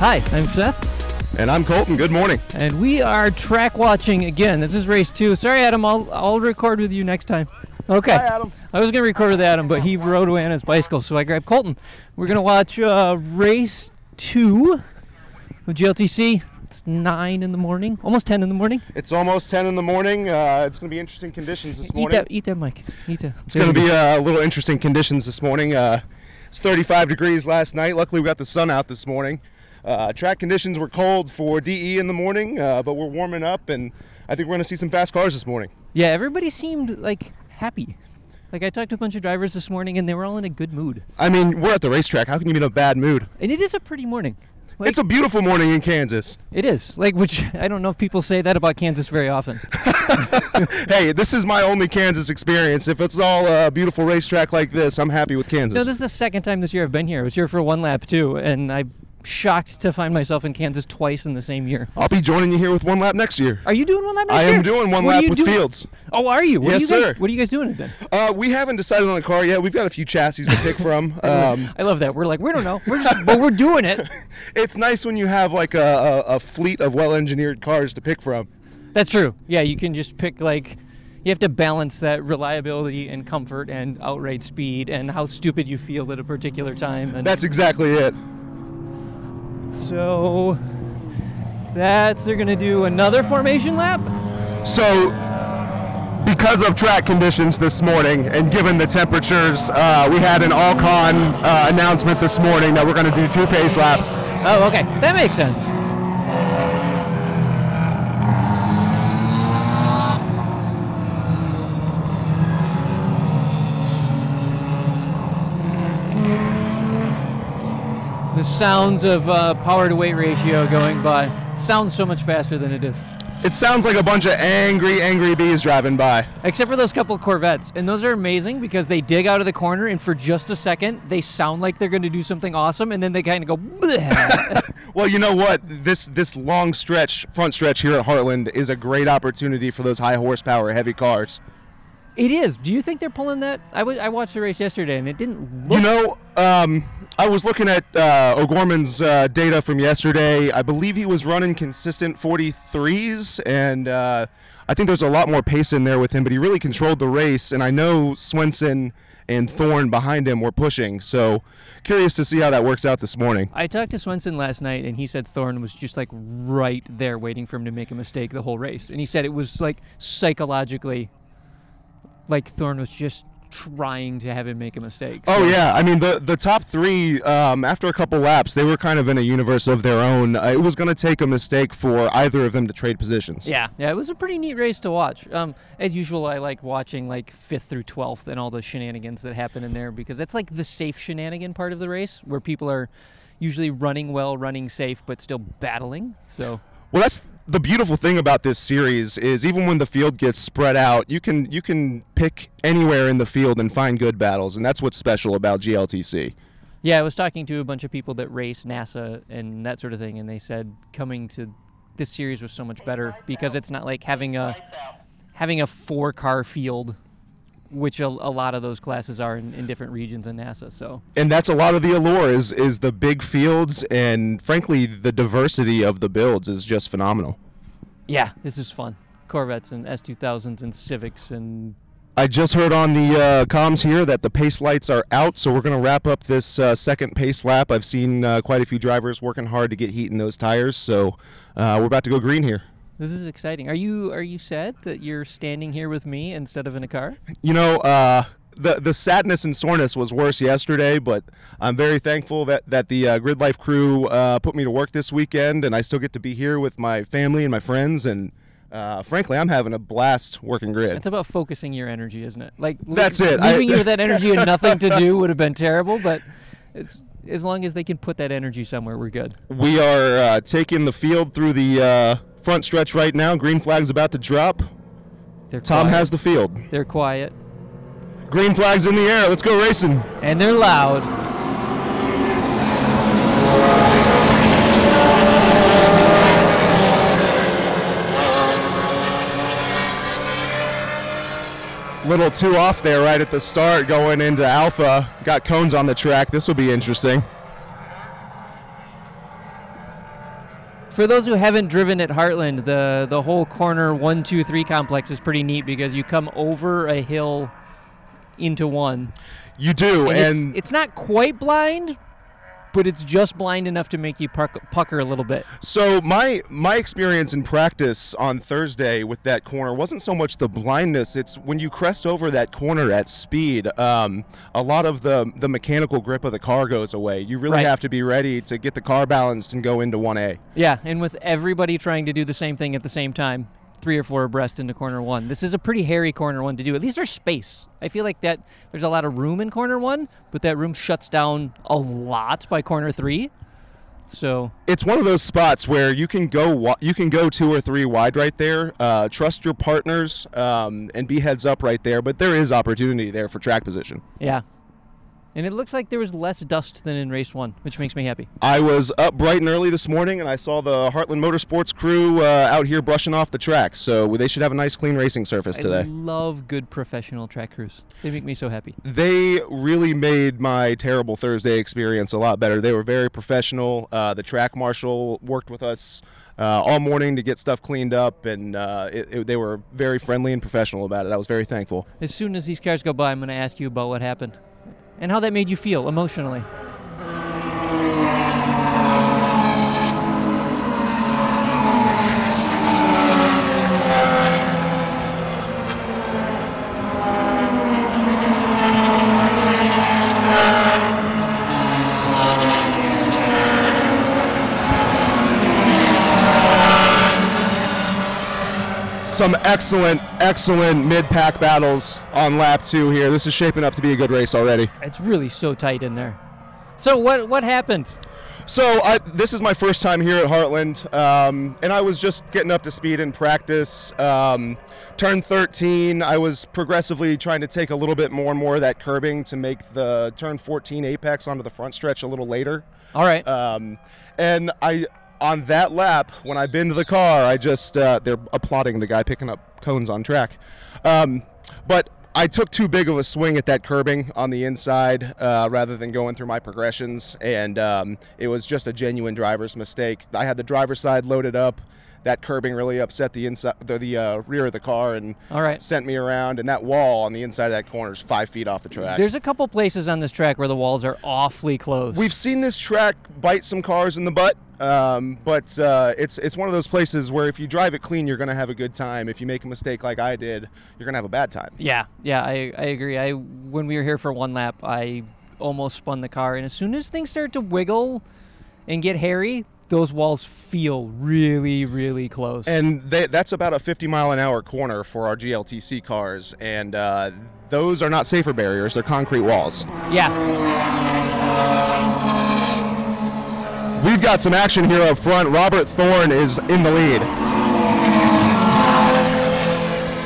Hi, I'm Seth, And I'm Colton. Good morning. and we are track watching again. This is race two. Sorry, Adam. I'll I'll record with you next time. Okay. Hi, Adam. I was gonna record with Adam, but he rode away on his bicycle, so I grabbed Colton. We're gonna watch uh, race two of GLTC. It's nine in the morning, almost ten in the morning. It's almost 10 in the morning. Uh, it's going to be interesting conditions this morning. Eat morning. that, eat that mic. Eat that. It's going to be uh, a little interesting conditions this morning. Uh, it's 35 degrees last night. Luckily, we got the sun out this morning. Uh, track conditions were cold for DE in the morning, uh, but we're warming up, and I think we're going to see some fast cars this morning. Yeah, everybody seemed like happy. Like I talked to a bunch of drivers this morning, and they were all in a good mood. I mean, we're at the racetrack. How can you be in a bad mood? And it is a pretty morning. Like, It's a beautiful morning in Kansas. It is like which I don't know if people say that about Kansas very often. Hey, this is my only Kansas experience. If it's all a beautiful racetrack like this, I'm happy with Kansas. No, this is the second time this year I've been here. I was here for one lap too, and I'm shocked to find myself in Kansas twice in the same year. I'll be joining you here with one lap next year. Are you doing one lap next year? I am doing one What lap with doing? Fields. Oh, are you? What Yes, are you guys, sir. What are you guys doing then? Uh, we haven't decided on a car yet. We've got a few chassis to pick from. Um, I love that. We're like, we don't know. We're just, but we're doing it. it's nice when you have like a, a, a fleet of well-engineered cars to pick from. That's true. Yeah, you can just pick like. You have to balance that reliability and comfort and outright speed and how stupid you feel at a particular time. And That's exactly it. So that's they're gonna do another formation lap. So, because of track conditions this morning and given the temperatures, uh, we had an all-con uh, announcement this morning that we're going to do two pace laps. Oh, okay, that makes sense. The sounds of uh, power to weight ratio going by sounds so much faster than it is. It sounds like a bunch of angry, angry bees driving by. Except for those couple Corvettes. And those are amazing because they dig out of the corner and for just a second they sound like they're going to do something awesome and then they kind of go Well, you know what? This this long stretch, front stretch here at Heartland is a great opportunity for those high horsepower, heavy cars. It is. Do you think they're pulling that? I watched the race yesterday and it didn't look You know, um, I was looking at uh, O'Gorman's uh, data from yesterday. I believe he was running consistent 43s, and uh, I think there's a lot more pace in there with him. But he really controlled the race, and I know Swenson and Thorne behind him were pushing. So curious to see how that works out this morning. I talked to Swenson last night and he said Thorne was just like right there waiting for him to make a mistake the whole race. And he said it was like psychologically like Thorne was just trying to have him make a mistake. Oh yeah, I mean the the top three um, after a couple laps they were kind of in a universe of their own. Uh, it was going to take a mistake for either of them to trade positions. Yeah, yeah, it was a pretty neat race to watch. Um, as usual, I like watching like fifth through twelfth and all the shenanigans that happen in there because that's like the safe shenanigan part of the race where people are usually running well, running safe, but still battling. So Well, that's the beautiful thing about this series is even when the field gets spread out, you can you can pick anywhere in the field and find good battles, and that's what's special about GLTC. yeah, I was talking to a bunch of people that race NASA and that sort of thing, and they said coming to this series was so much better because it's not like having a having a four car field. Which a, a lot of those classes are in, in different regions in NASA. So And that's a lot of the allure is is the big fields and frankly the diversity of the builds is just phenomenal. Yeah, this is fun. Corvettes and S2000s and Civics and I just heard on the uh, comms here that the pace lights are out, so we're going to wrap up this uh, second pace lap. I've seen uh, quite a few drivers working hard to get heat in those tires, so uh, we're about to go green here. This is exciting. Are you are you sad that you're standing here with me instead of in a car? You know, uh, the the sadness and soreness was worse yesterday, but I'm very thankful that that the uh, Grid Life crew uh, put me to work this weekend, and I still get to be here with my family and my friends. And uh, frankly, I'm having a blast working Grid. It's about focusing your energy, isn't it? Like le- That's it. I- Leaving you with that energy and nothing to do would have been terrible, but it's as long as they can put that energy somewhere, we're good. We are uh, taking the field through the uh, front stretch right now. Green flag's about to drop. They're Tom quiet. has the field. They're quiet Green flag's in the air. Let's go racing. and they're loud. Little too off there right at the start going into Alpha. Got cones on the track. This will be interesting. For those who haven't driven at Heartland, the the whole corner one, two, three complex is pretty neat because you come over a hill into one. You do, And, and, it's, it's not quite blind, but it's just blind enough to make you puck, pucker a little bit. So my my experience in practice on Thursday with that corner wasn't so much the blindness. It's when you crest over that corner at speed. Um, a lot of the the mechanical grip of the car goes away. You really Right. have to be ready to get the car balanced and go into one A. Yeah, and with everybody trying to do the same thing at the same time, three or four abreast into corner one. This is a pretty hairy corner one to do. At least there's space. I feel like that there's a lot of room in corner one, but that room shuts down a lot by corner three. So It's one of those spots where you can go you can go two or three wide right there. Uh, trust your partners um, and be heads up right there. But there is opportunity there for track position. yeah. And it looks like there was less dust than in race one, which makes me happy. I was up bright and early this morning, and I saw the Heartland Motorsports crew uh, out here brushing off the track. So they should have a nice, clean racing surface I today. love good professional track crews. They make me so happy. They really made my terrible Thursday experience a lot better. They were very professional. Uh, the track marshal worked with us uh, all morning to get stuff cleaned up, and uh, it, it- they were very friendly and professional about it. I was very thankful. As soon as these cars go by, I'm going to ask you about what happened and how that made you feel emotionally. Some excellent, excellent mid-pack battles on lap two here. This is shaping up to be a good race already. It's really so tight in there. So what what happened? So I, this is my first time here at Heartland, um, and I was just getting up to speed in practice. Um, turn 13, I was progressively trying to take a little bit more and more of that curbing to make the turn 14 apex onto the front stretch a little later. All right. Um, and I, on that lap, when I binned the car, I just uh, they're applauding the guy picking up cones on track. Um, but I took too big of a swing at that curbing on the inside uh, rather than going through my progressions, and um, it was just a genuine driver's mistake. I had the driver's side loaded up. That curbing really upset the inside, the, the uh, rear of the car, and All right. sent me around. And that wall on the inside of that corner is five feet off the track. There's a couple places on this track where the walls are awfully close. We've seen this track bite some cars in the butt, um, but uh, it's it's one of those places where if you drive it clean, you're going to have a good time. If you make a mistake like I did, you're going to have a bad time. Yeah, yeah, I, I agree. I when we were here for one lap, I almost spun the car, and as soon as things start to wiggle and get hairy, those walls feel really, really close. And they, that's about a 50 mile an hour corner for our GLTC cars, and uh, those are not safer barriers; they're concrete walls. yeah, We've got some action here up front. Robert Thorne is in the lead.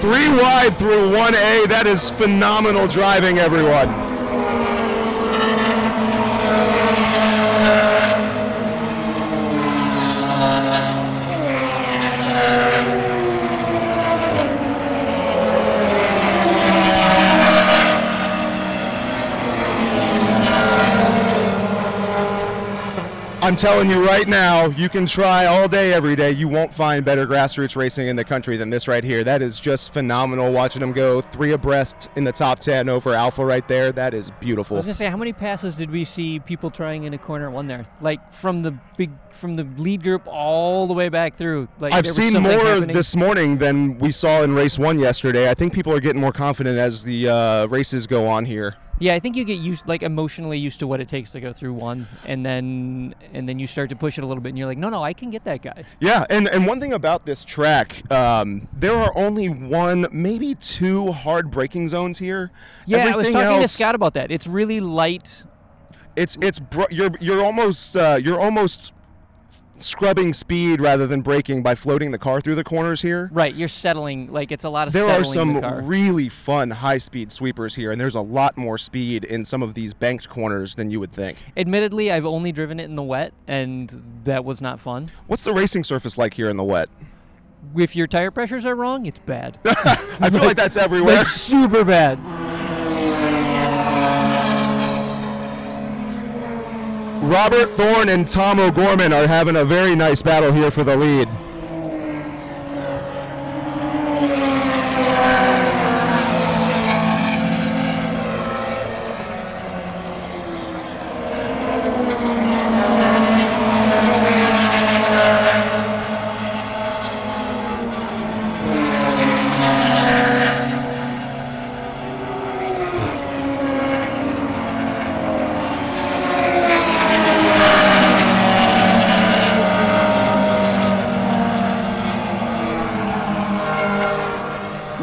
Three wide through 1A. That is phenomenal driving, everyone. I'm telling you right now, you can try all day, every day. You won't find better grassroots racing in the country than this right here. That is just phenomenal. Watching them go three abreast in the top 10 over Alpha right there. That is beautiful. I was gonna say, how many passes did we see people trying in a corner one there? Like from the big, from the lead group all the way back through. Like I've seen more happening. this morning than we saw in race one yesterday. I think people are getting more confident as the uh, races go on here. Yeah, I think you get used, like emotionally used to what it takes to go through one, and then and then you start to push it a little bit, and you're like, no, no, I can get that guy. Yeah, and, and one thing about this track, um, there are only one, maybe two hard braking zones here. Yeah, I was Everything talking to Scott about that. It's really light. It's it's br- you're you're almost uh, you're almost scrubbing speed rather than braking by floating the car through the corners here. Right, you're settling. Like it's a lot of There are some the really fun high speed sweepers here, and there's a lot more speed in some of these banked corners than you would think. Admittedly, I've only driven it in the wet, and that was not fun. What's the racing surface like here in the wet? If your tire pressures are wrong, it's bad. I feel like that's everywhere. like super bad. Robert Thorne and Tom O'Gorman are having a very nice battle here for the lead.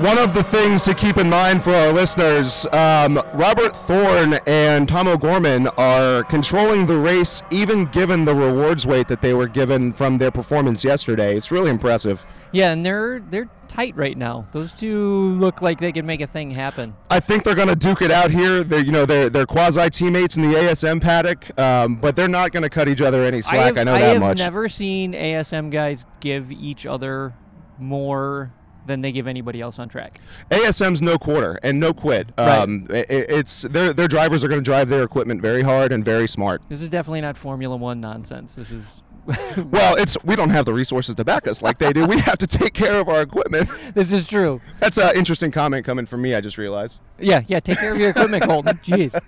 One of the things to keep in mind for our listeners, um, Robert Thorne and Tom O'Gorman are controlling the race, even given the rewards weight that they were given from their performance yesterday. It's really impressive. Yeah, and they're they're tight right now. Those two look like they could make a thing happen. I think they're going to duke it out here. They're you know they're they're quasi teammates in the ASM paddock, um, but they're not going to cut each other any slack. I, have, I know I that much. I have never seen ASM guys give each other more than they give anybody else on track. ASM's no quarter and no quit. Um, it, it's their their drivers are going to drive their equipment very hard and very smart. This is definitely not Formula One nonsense. This is. well, it's we don't have the resources to back us like they do. We have to take care of our equipment. This is true. That's an interesting comment coming from me. I just realized. Yeah, yeah. Take care of your equipment, Colton. Jeez.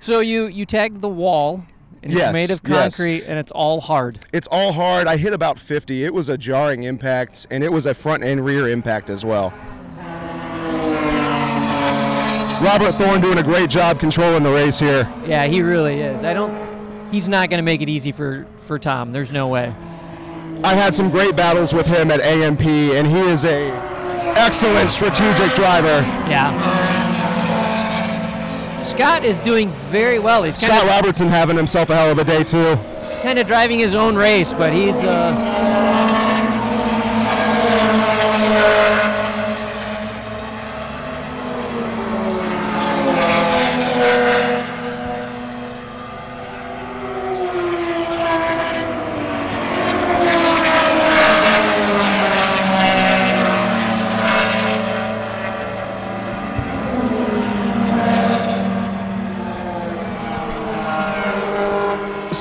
So you you tagged the wall and Yes, it's made of yes. concrete and it's all hard. It's all hard. I hit about 50. It was a jarring impact, and it was a front and rear impact as well. Robert Thorne doing a great job controlling the race here. Yeah, he really is. I don't. He's not going to make it easy for for Tom. There's no way. I had some great battles with him at AMP, and he is a excellent strategic driver. Yeah. Scott is doing very well. He's Scott Robertson having himself a hell of a day too. kind of driving his own race, but he's uh,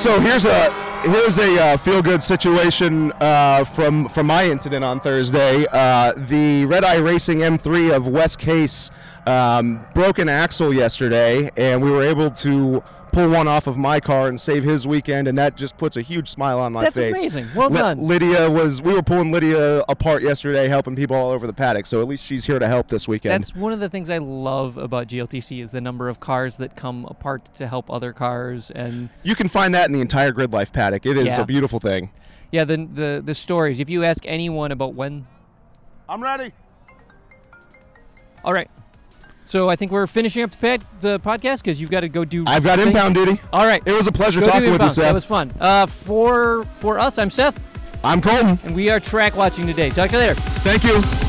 So here's a here's a uh, feel good situation uh, from from my incident on Thursday. Uh, the Red Eye Racing M3 of West Case um, broke an axle yesterday, and we were able to pull one off of my car and save his weekend, and that just puts a huge smile on my That's face. amazing. Well Li- done. Lydia was we were pulling Lydia apart yesterday, helping people all over the paddock. So at least she's here to help this weekend. that's one of the things I love about GLTC is the number of cars that come apart to help other cars and you can find that in the entire Grid Life paddock. It is Yeah. a beautiful thing. yeah the the the stories. If you ask anyone about when I'm ready. All right. So I think we're finishing up the, pad, the podcast because you've got to go do. I've got things. impound duty. All right. It was a pleasure Go talking with you, inbound. That was fun. Uh, for for us, I'm Seth, I'm Colton. and we are track watching today. Talk to you later. Thank you.